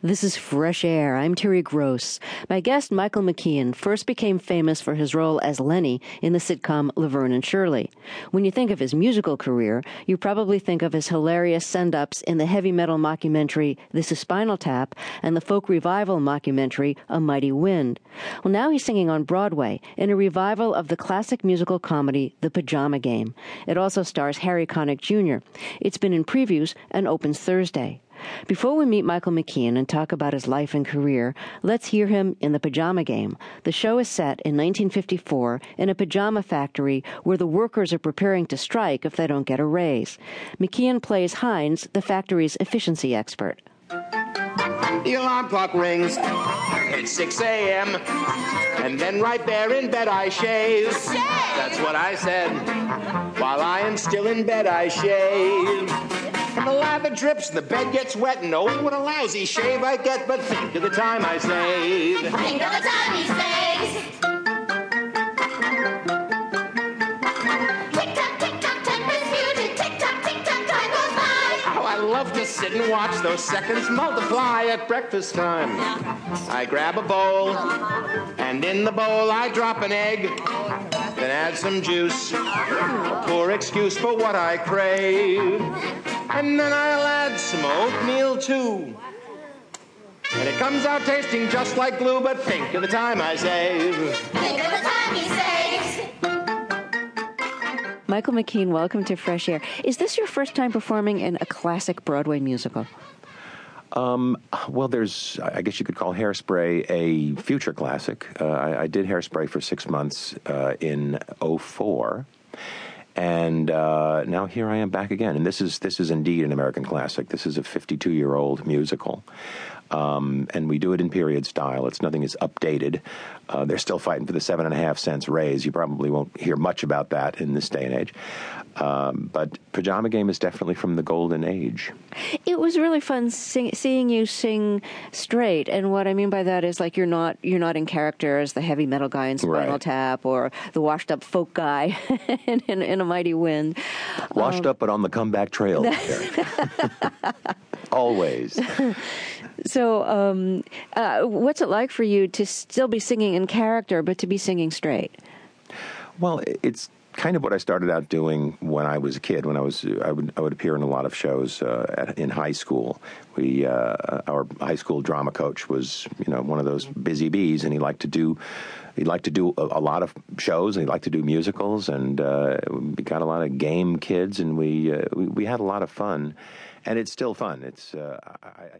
This is Fresh Air. I'm Terry Gross. My guest, Michael McKean, first became famous for his role as Lenny in the sitcom Laverne and Shirley. When you think of his musical career, you probably think of his hilarious send-ups in the heavy metal mockumentary This is Spinal Tap and the folk revival mockumentary A Mighty Wind. Well, now he's singing on Broadway in a revival of the classic musical comedy The Pajama Game. It also stars Harry Connick Jr. It's been in previews and opens Thursday. Before we meet Michael McKean and talk about his life and career, let's hear him in The Pajama Game. The show is set in 1954 in a pajama factory where the workers are preparing to strike if they don't get a raise. McKean plays Hines, the factory's efficiency expert. The alarm clock rings. It's 6 a.m. And then right there in bed I shave. That's what I said. While I am still in bed I shave. And the lather drips and the bed gets wet, and oh, what a lousy shave I get. But think of the time I save. Think of the time he saves. Tick tock, tick tock, ten disputed. Tick tock, tick tock, time goes by. How I love to sit and watch those seconds multiply at breakfast time. I grab a bowl, and in the bowl I drop an egg, then add some juice. A poor excuse for what I crave. And then I'll add some oatmeal too. And it comes out tasting just like glue, but think of the time I save. Think of the time he saves. Michael McKean, welcome to Fresh Air. Is this your first time performing in a classic Broadway musical? Well, there's, I guess you could call Hairspray a future classic. Uh, I, I did Hairspray for six months uh, in '04, and uh, now here I am back again. And this is this is indeed an American classic. This is a 52 year old musical. Um, and we do it in period style. It's nothing is updated. Uh, they're still fighting for the seven and a half cents raise. You probably won't hear much about that in this day and age. Um, but Pajama Game is definitely from the golden age. It was really fun sing, seeing you sing straight, and what I mean by that is like you're not you're not in character as the heavy metal guy in Spinal Right. Tap or the washed up folk guy in, in, in A Mighty Wind. Washed up but on the comeback trail. Always. So, um, uh, what's it like for you to still be singing in character but to be singing straight? Well, it's kind of what I started out doing when I was a kid. When I was, I would I would appear in a lot of shows uh, at, in high school. We uh, our high school drama coach was you know one of those busy bees, and he liked to do. He liked to do a, a lot of shows, and he liked to do musicals, and uh, we got a lot of game kids, and we, uh, we we had a lot of fun, and it's still fun. It's uh, I, I.